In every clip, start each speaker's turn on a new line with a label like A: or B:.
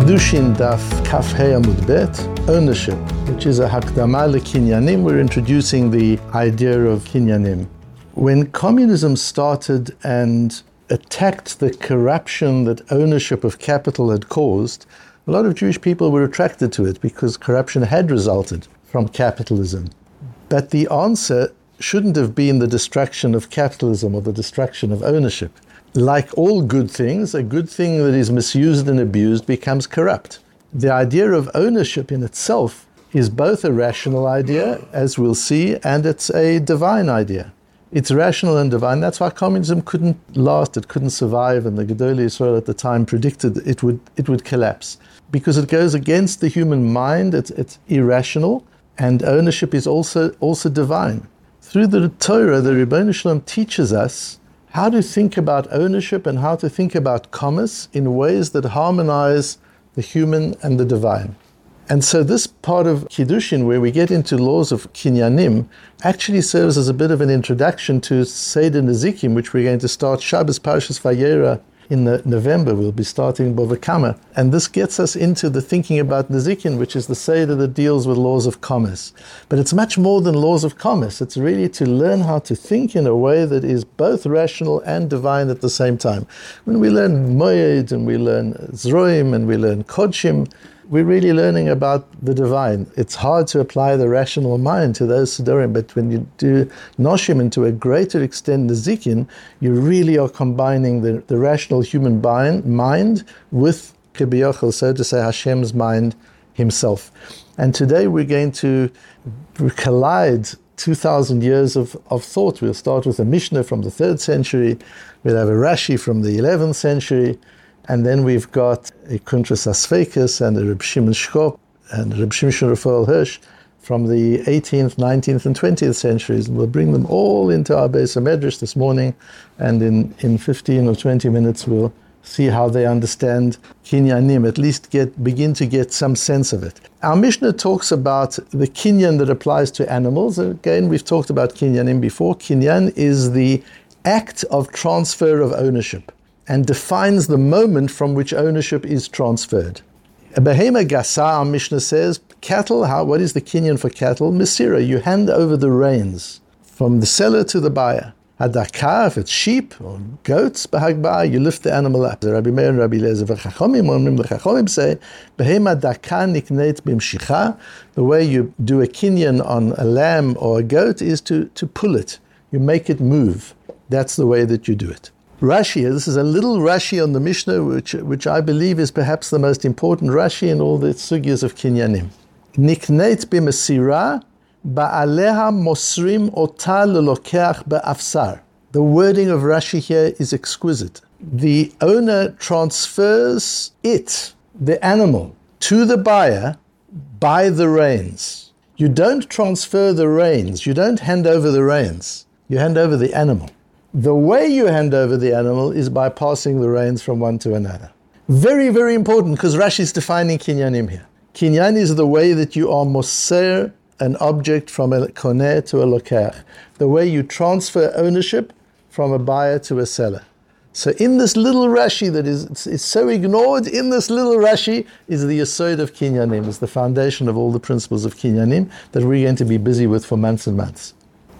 A: Kiddushin Daf Kaf Bet, ownership, which is a Hakdama Kinyanim. We're introducing the idea of Kinyanim. When communism started and attacked the corruption that ownership of capital had caused, a lot of Jewish people were attracted to it because corruption had resulted from capitalism. But the answer shouldn't have been the destruction of capitalism or the destruction of ownership. Like all good things, a good thing that is misused and abused becomes corrupt. The idea of ownership in itself is both a rational idea, as we'll see, and it's a divine idea. It's rational and divine. That's why communism couldn't last, it couldn't survive, and the Gedolei Israel at the time predicted it would, it would collapse. Because it goes against the human mind, it's, it's irrational, and ownership is also, also divine. Through the Torah, the Ribbono Shel Olam teaches us how to think about ownership and how to think about commerce in ways that harmonize the human and the divine. And so this part of Kiddushin, where we get into laws of Kinyanim, actually serves as a bit of an introduction to Seder Nezikim, which we're going to start Shabbos Parshas Vayera in November. We'll be starting Bava Kama. And this gets us into the thinking about Nezikin, which is the Seder that it deals with laws of commerce. But it's much more than laws of commerce. It's really to learn how to think in a way that is both rational and divine at the same time. When we learn Moyed and we learn Zroim and we learn Kodshim, we're really learning about the divine. It's hard to apply the rational mind to those Siddurim, but when you do Noshim and to a greater extent Nezikin, you really are combining the, the rational human mind with Kibiyachel, so to say, Hashem's mind himself. And today we're going to collide 2,000 years of, of thought. We'll start with a Mishnah from the 3rd century, we'll have a Rashi from the 11th century, and then we've got a Kuntras Asfekis and a Reb Shimon Shkop and Reb Shimshon Raphael Hirsch from the 18th, 19th, and 20th centuries. And we'll bring them all into our Beis Medrash this morning, and in, in 15 or 20 minutes we'll see how they understand kinyanim, at least get begin to get some sense of it. Our Mishnah talks about the kinyan that applies to animals. Again, we've talked about kinyanim before. Kinyan is the act of transfer of ownership and defines the moment from which ownership is transferred. A behema gasa, our Mishnah says, cattle, how, what is the kinyan for cattle? Misira, you hand over the reins from the seller to the buyer. Hadakah, if it's sheep or goats, bahagba, you lift the animal up. The Rabbi Meir and Rabbi Lezer v'chachomim, only the chachomim say, behema daka niknet bimshicha, the way you do a kinyan on a lamb or a goat is to, to pull it. You make it move. That's the way that you do it. Rashi, this is a little Rashi on the Mishnah, which, which I believe is perhaps the most important Rashi in all the sugyas of Kinyanim. Niknet b'mesira ba'aleha mosrim ota lelokeach be'afsar. The wording of Rashi here is exquisite. The owner transfers it, the animal, to the buyer by the reins. You don't transfer the reins, you don't hand over the reins, you hand over the animal. The way you hand over the animal is by passing the reins from one to another. Very, very important because Rashi is defining kinyanim here. Kinyan is the way that you are moser an object from a koneh to a lokach, the way you transfer ownership from a buyer to a seller. So in this little Rashi that is, is so ignored, in this little Rashi is the Yesod of Kinyanim, is the foundation of all the principles of Kinyanim that we're going to be busy with for months and months.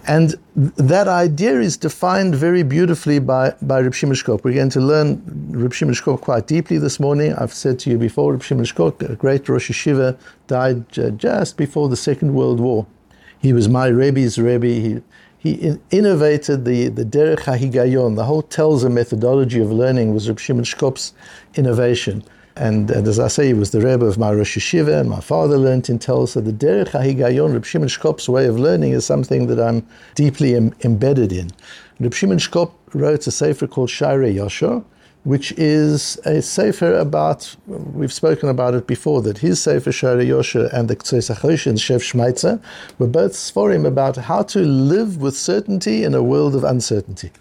A: And that idea is defined very beautifully by, by Reb Shimon. We're going to learn Reb Shimon quite deeply this morning. I've said to you before, Reb Shimon a great Rosh Hashiva, died just before the Second World War. He was my Rebbe's Rebbe. He, he innovated the, the Derech HaHigayon, the whole Telzer methodology of learning was Reb Shimon innovation. And, and, as I say, he was the Rebbe of my Rosh Yeshiva, and my father learned in Telshe. The Derech HaHigayon, Reb Shimon Shkop's way of learning is something that I'm deeply Im- embedded in. Reb Shimon Shkop wrote a sefer called Shaarei Yosher, which is a sefer about, we've spoken about it before, that his sefer Shaarei Yosher and the Ktsois HaChoshen, Shev Shmaatsa, were both him about how to live with certainty in a world of uncertainty,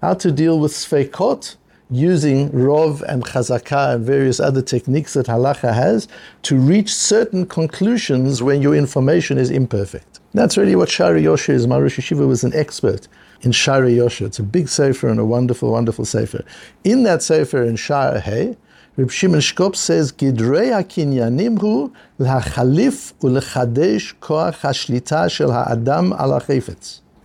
A: how to deal with sfeikot, using Rov and Chazakah and various other techniques that halacha has to reach certain conclusions when your information is imperfect. That's really what Shaarei Yosher is. Marush Shiva was an expert in Shaarei Yosher. It's a big sefer and a wonderful, wonderful sefer. In that sefer in Shari Hey, Reb Shimon Shkop says, Gidrei hakinyanim hu lachalif ulechadesh koach hashlita shel ha'adam al.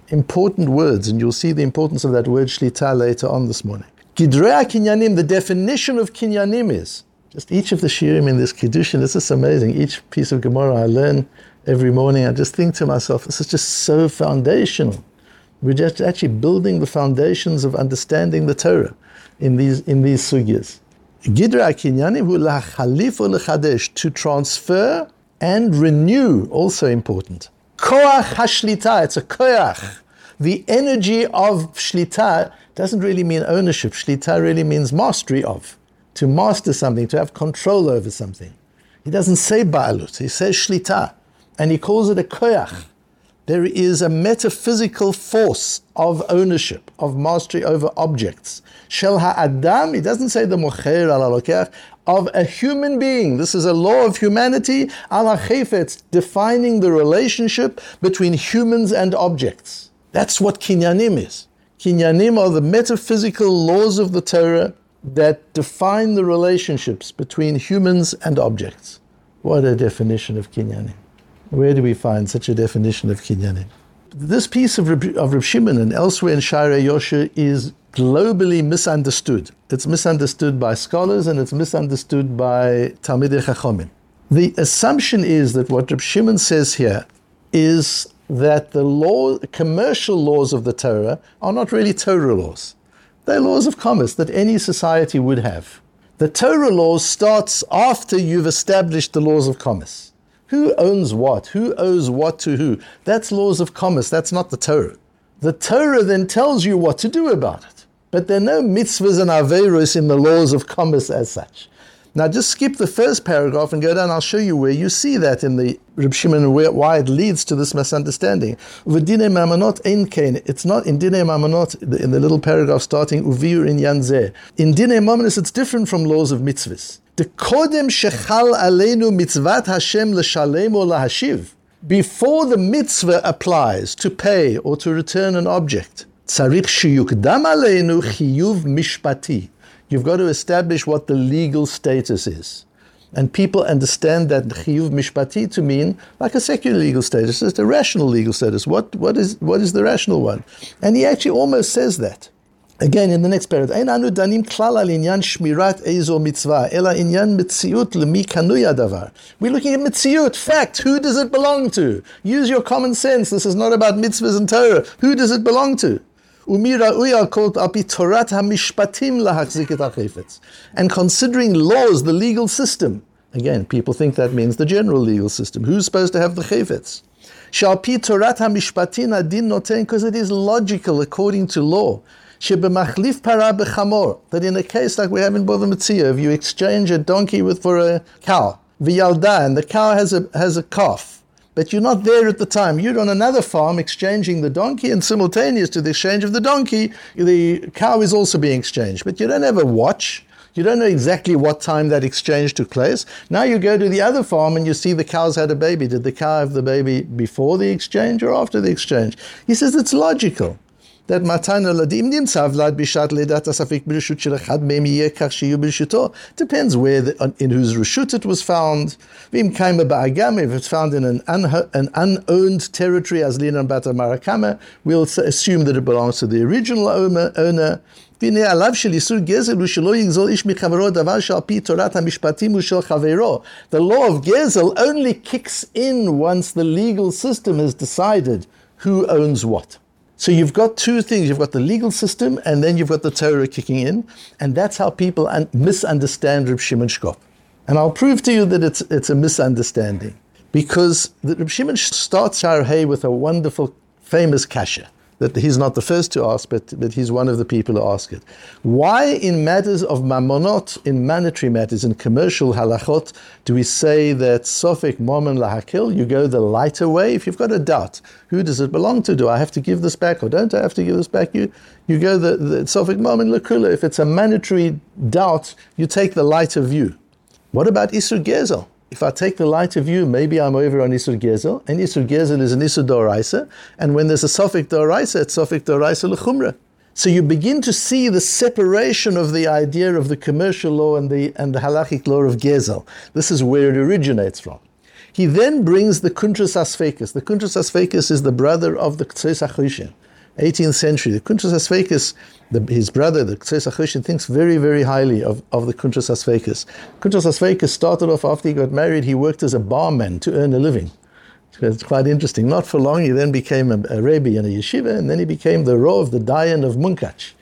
A: Important words, and you'll see the importance of that word shlita later on this morning. Gidrei HaKinyanim, the definition of kinyanim is, just each of the shirim in this Kiddushin, this is amazing. Each piece of Gemara I learn every morning, I just think to myself, this is just so foundational. We're just actually building the foundations of understanding the Torah in these, in these sugyas. Gidra kinyanim hu lachalif lechadesh, to transfer and renew, also important. Koach hashlita, it's a koach. The energy of shlita doesn't really mean ownership. Shlita really means mastery of to master something, to have control over something. He doesn't say ba'alut, he says shlita, and he calls it a koyach. There is a metaphysical force of ownership, of mastery over objects. Shel ha'adam, he doesn't say the mocher al of a human being. This is a law of humanity, chayfetz, defining the relationship between humans and objects. That's what kinyanim is. Kinyanim are the metaphysical laws of the Torah that define the relationships between humans and objects. What a definition of kinyanim. Where do we find such a definition of kinyanim? This piece of Reb, of Shimon and elsewhere in Shaarei Yosher is globally misunderstood. It's misunderstood by scholars and it's misunderstood by Talmidei Chachomim. The assumption is that what Reb Shimon says here is that the law, commercial laws of the Torah are not really Torah laws. They're laws of commerce that any society would have. The Torah law starts after you've established the laws of commerce. Who owns what? Who owes what to who? That's laws of commerce. That's not the Torah. The Torah then tells you what to do about it. But there are no mitzvahs and averos in the laws of commerce as such. Now, just skip the first paragraph and go down. I'll show you where you see that in the Reb Shimon, why it leads to this misunderstanding. V'dine mamonot ein kain. It's not in dine mamonot, in the little paragraph starting uvir in yanzeh. In dine mamonos, it's different from laws of mitzvahs. The kodem shechal aleinu mitzvat Hashem l'shalem or lahashiv. Before the mitzvah applies to pay or to return an object, tzarich shiyukdam aleinu chiyuv mishpati You've got to establish what the legal status is. And people understand that chiyuv mishpati to mean like a secular legal status. It's a rational legal status. What, what, is, what is the rational one? And he actually almost says that. Again, in the next paragraph, אין אנו דנים כלל על עניין שמירת איזו מצווה, אלא עניין מציאות למי קנוי הדבר. We're looking at mitziut, fact, who does it belong to? Use your common sense, this is not about mitzvahs and Torah. Who does it belong to? And considering laws, the legal system, again, people think that means the general legal system. Who's supposed to have the chayfetz? Because it is logical according to law. That in a case like we have in Bava if you exchange a donkey with for a cow, and the cow has a, has a calf, but you're not there at the time. You're on another farm exchanging the donkey, and simultaneous to the exchange of the donkey, the cow is also being exchanged. But you don't have a watch. You don't know exactly what time that exchange took place. Now you go to the other farm and you see the cows had a baby. Did the cow have the baby before the exchange or after the exchange? He says it's logical that matan aladim nimtzav lad bishat ledat asafik b'rishut shel echad meim shiyu b'rishuto. Depends where, the, in whose rishut it was found. Vim kaima ba'agam, if it's found in an, un, an unowned territory, as linan bata marakama, we'll assume that it belongs to the original owner. The law of Gezel only kicks in once the legal system has decided who owns what. So you've got two things. You've got the legal system, and then you've got the Torah kicking in, and that's how people un- misunderstand Reb Shimon Shkop. And I'll prove to you that it's, it's a misunderstanding. Because the Reb Shimon starts Shaarei with a wonderful, famous kasha that he's not the first to ask, but, but he's one of the people who ask it. Why, in matters of mamonot, in monetary matters, in commercial halachot, do we say that sofik momon lahakil, you go the lighter way? If you've got a doubt, who does it belong to? Do I have to give this back or don't I have to give this back? You, you go the, the sofik momon lakula. If it's a monetary doubt, you take the lighter view. What about Isur Gezel? If I take the light of you, maybe I'm over on Isur Gezel, and Isur Gezel is an Isur Doraisa, and when there's a Sofik Doraisa, it's Sofik Doraisa L'chumra. So you begin to see the separation of the idea of the commercial law and the, and the halachic law of Gezel. This is where it originates from. He then brings the Kuntras Asfekis. The Kuntras Asfekis is the brother of the Ktses 18th century. The Kuntras Asfekis, his brother, the Achoshin, thinks very, very highly of, of the Kuntras Asfekis. Kuntras Asfekis started off after he got married, he worked as a barman to earn a living. It's quite interesting. Not for long, he then became a, a in a yeshiva, and then he became the Rov, the Dayan of Munkach.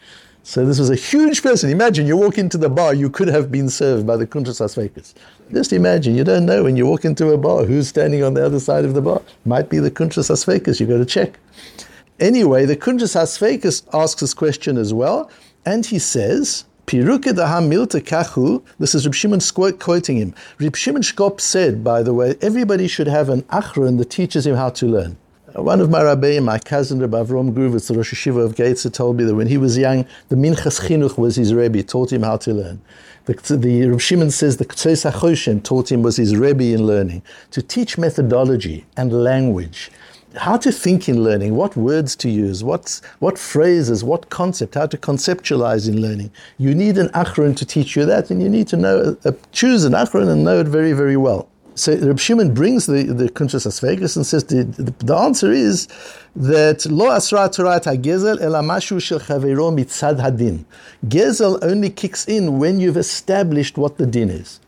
A: So this was a huge person. Imagine you walk into the bar, you could have been served by the Kuntras Asfekis. Just imagine, you don't know when you walk into a bar who's standing on the other side of the bar. Might be the Kuntras Asfekis, you've got to check. Anyway, the Kuntras Asfekis asks this question as well, and he says, Piruke. This is Reb Shimon quoting him. Reb Shimon Shkop said, by the way, everybody should have an achron that teaches him how to learn. Uh, one of my rabbeim, my cousin Reb Avrom Gurwicz, the Rosh Hashiva of Gates, told me that when he was young, the Minchas Chinuch was his rebbe, taught him how to learn. The, the Reb Shimon says the Ktsos Achoshen taught him was his rebbe in learning, to teach methodology and language how to think in learning, what words to use, what, what phrases, what concept, how to conceptualize in learning. You need an achron to teach you that, and you need to know, uh, choose an achron and know it very, very well. So Reb Shimon brings the, the Kuntras Asvegas and says the, the, the, answer is that Lo Asra Torah Gezel El Amashu Shel Chavero Mitzad Hadin. Gezel only kicks in when you've established what the din is.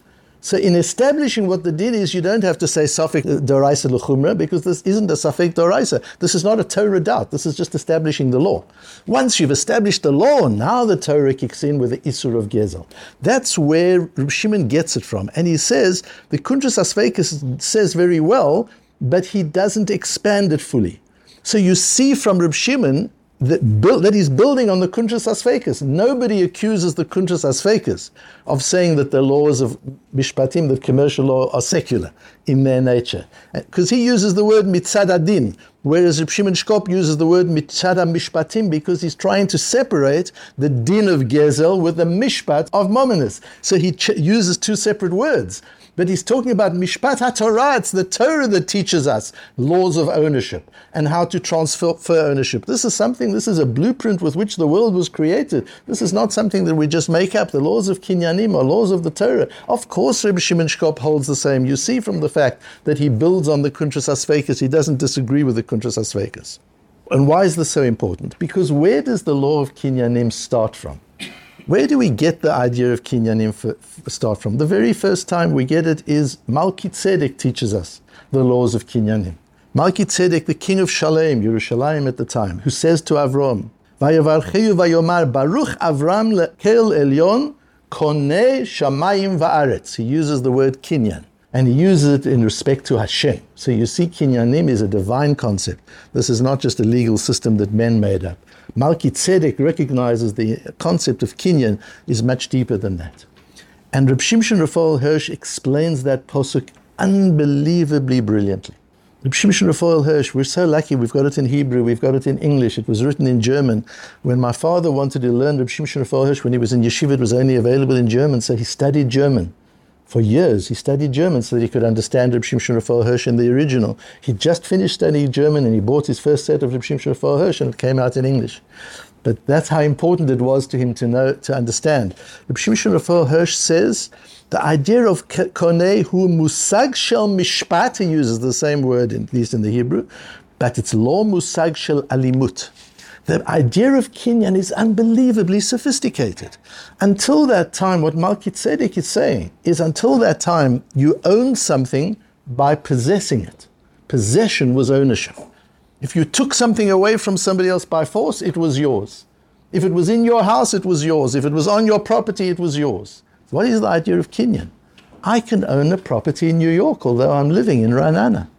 A: So in establishing what the din is, you don't have to say Safik Doraisa Luchumra because this isn't a Safik Doraisa. This is not a Torah doubt. This is just establishing the law. Once you've established the law, now the Torah kicks in with the Isur of Gezel. That's where Shimon gets it from. And he says, the Kuntras Asvekas says very well, but he doesn't expand it fully. So you see from Reb Shimon that, build, that he's building on the Kuntras Asfekas. Nobody accuses the Kuntras Asfekas of saying that the laws of Mishpatim, the commercial law, are secular in their nature. Uh, because he uses the word mitzadadin, whereas Reb Shimon Shkop uses the word mitzada mishpatim because he's trying to separate the din of Gezel with the mishpat of Mominus. So he ch- uses two separate words but he's talking about Mishpat HaTorah. It's the Torah that teaches us laws of ownership and how to transfer ownership. This is something, this is a blueprint with which the world was created. This is not something that we just make up. The laws of Kinyanim are laws of the Torah. Of course, Rebbe Shimon Shkop holds the same. You see from the fact that he builds on the Kuntras Asvekas, he doesn't disagree with the Kuntras Asvekas. And why is this so important? Because where does the law of Kinyanim start from? Where do we get the idea of kinyanim start from? The very first time we get it is Malki Tzedek teaches us the laws of kinyanim. Malki Tzedek, the king of Shalem, Yerushalayim at the time, who says to Avram, Vayavarcheyu vayomar Baruch Avram lekel elyon koneh shamayim va'aretz. He uses the word kinyan. And he uses it in respect to Hashem. So you see, kinyanim is a divine concept. This is not just a legal system that men made up. Malki Tzedek recognizes the concept of Kinyan is much deeper than that. And Reb Shimshon Raphael Hirsch explains that posuk unbelievably brilliantly. Reb Shimshon Raphael Hirsch, we're so lucky, we've got it in Hebrew, we've got it in English, it was written in German. When my father wanted to learn Reb Shimshon Raphael Hirsch, when he was in yeshiva, it was only available in German, so he studied German for years. He studied German so that he could understand Reb Shimshon Raphael Hirsch in the original. He just finished studying German and he bought his first set of Reb Shimshon Raphael Hirsch and it came out in English. But that's how important it was to him to know, to understand. Reb Shimshon Raphael Hirsch says the idea of koneh hu musag shel mishpat, he uses the same word, at least in the Hebrew, but it's law musag shel alimut. The idea of Kinyan is unbelievably sophisticated. Until that time, what Malki is saying is until that time, you owned something by possessing it. Possession was ownership. If you took something away from somebody else by force, it was yours. If it was in your house, it was yours. If it was on your property, it was yours. What is the idea of Kinyan? I can own a property in New York, although I'm living in Ra'anana.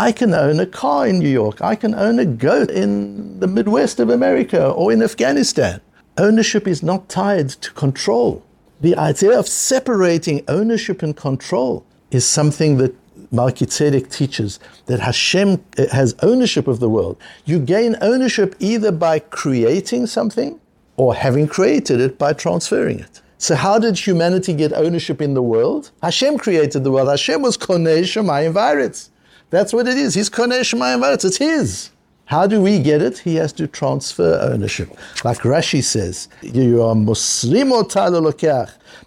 A: I can own a car in New York. I can own a goat in the Midwest of America or in Afghanistan. Ownership is not tied to control. The idea of separating ownership and control is something that Malki Tzedek teaches that Hashem eh, has ownership of the world. You gain ownership either by creating something or having created it by transferring it. So how did humanity get ownership in the world? Hashem created the world. Hashem was Konei Shemayim V'aretz. That's what it is. He's Konei Shemayim. It's his. How do we get it? He has to transfer ownership. Like Rashi says, you are Muslim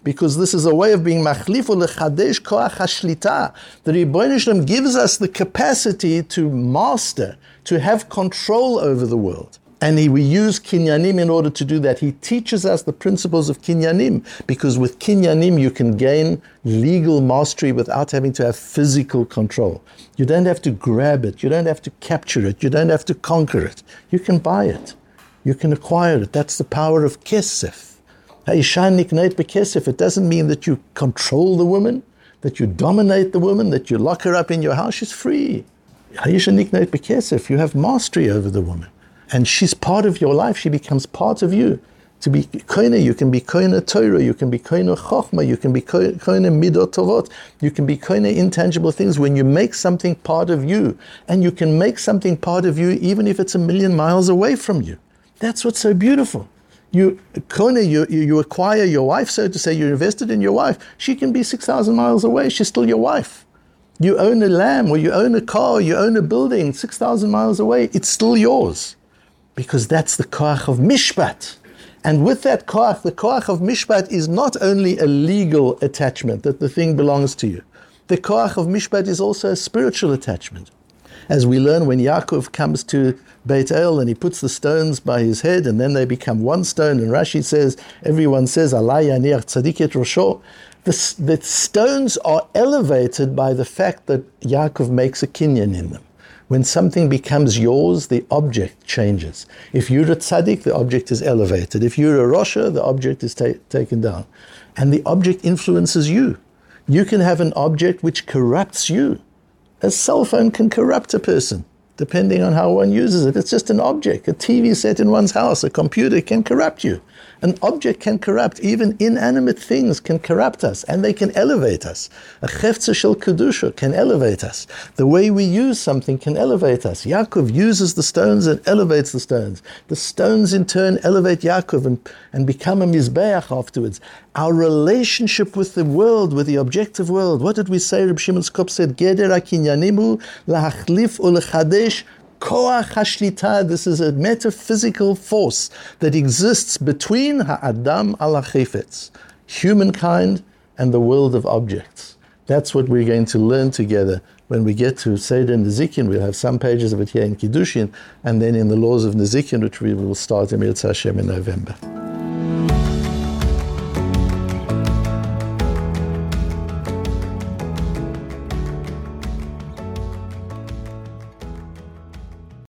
A: because this is a way of being machlif lechadesh koach hashlita. The Rebbeinu gives us the capacity to master, to have control over the world. And he, we use kinyanim in order to do that. He teaches us the principles of kinyanim because with kinyanim you can gain legal mastery without having to have physical control. You don't have to grab it, you don't have to capture it, you don't have to conquer it. You can buy it, you can acquire it. That's the power of kesef. It doesn't mean that you control the woman, that you dominate the woman, that you lock her up in your house. She's free. You have mastery over the woman and she's part of your life. She becomes part of you. To be koine, you can be koine Torah, you can be koine chokhmah, you can be koine midot tovot, you can be koine intangible things when you make something part of you, and you can make something part of you even if it's a million miles away from you. That's what's so beautiful. You koine, you, you acquire your wife, so to say, you're invested in your wife. She can be six thousand miles away. She's still your wife. You own a lamb, or you own a car, you own a building six thousand miles away. It's still yours because that's the koach of mishpat. And with that koach, the koach of mishpat is not only a legal attachment that the thing belongs to you. The koach of mishpat is also a spiritual attachment. As we learn when Yaakov comes to Beit El and he puts the stones by his head and then they become one stone, and Rashi says, everyone says, Allah yanir tzadiket rosho. The, the stones are elevated by the fact that Yaakov makes a kinyan in them. When something becomes yours, the object changes. If you're a tzaddik, the object is elevated. If you're a rosha, the object is ta- taken down. And the object influences you. You can have an object which corrupts you. A cell phone can corrupt a person depending on how one uses it. It's just an object. A TV set in one's house, a computer can corrupt you. An object can corrupt, even inanimate things can corrupt us, and they can elevate us. A chefza shel kedusha can elevate us. The way we use something can elevate us. Yaakov uses the stones and elevates the stones. The stones in turn elevate Yaakov and, and become a mizbeach afterwards. Our relationship with the world, with the objective world. What did we say? Reb Shimon Shkop said, "Geder akinyanimu lahachlif ulechadesh Koach hashlita, this is a metaphysical force that exists between ha'adam al chayfetz, humankind and the world of objects. That's what we're going to learn together when we get to Seder Nezikin. We'll have some pages of it here in Kiddushin, and then in the laws of Nezikin, which we will start in Hashem in November.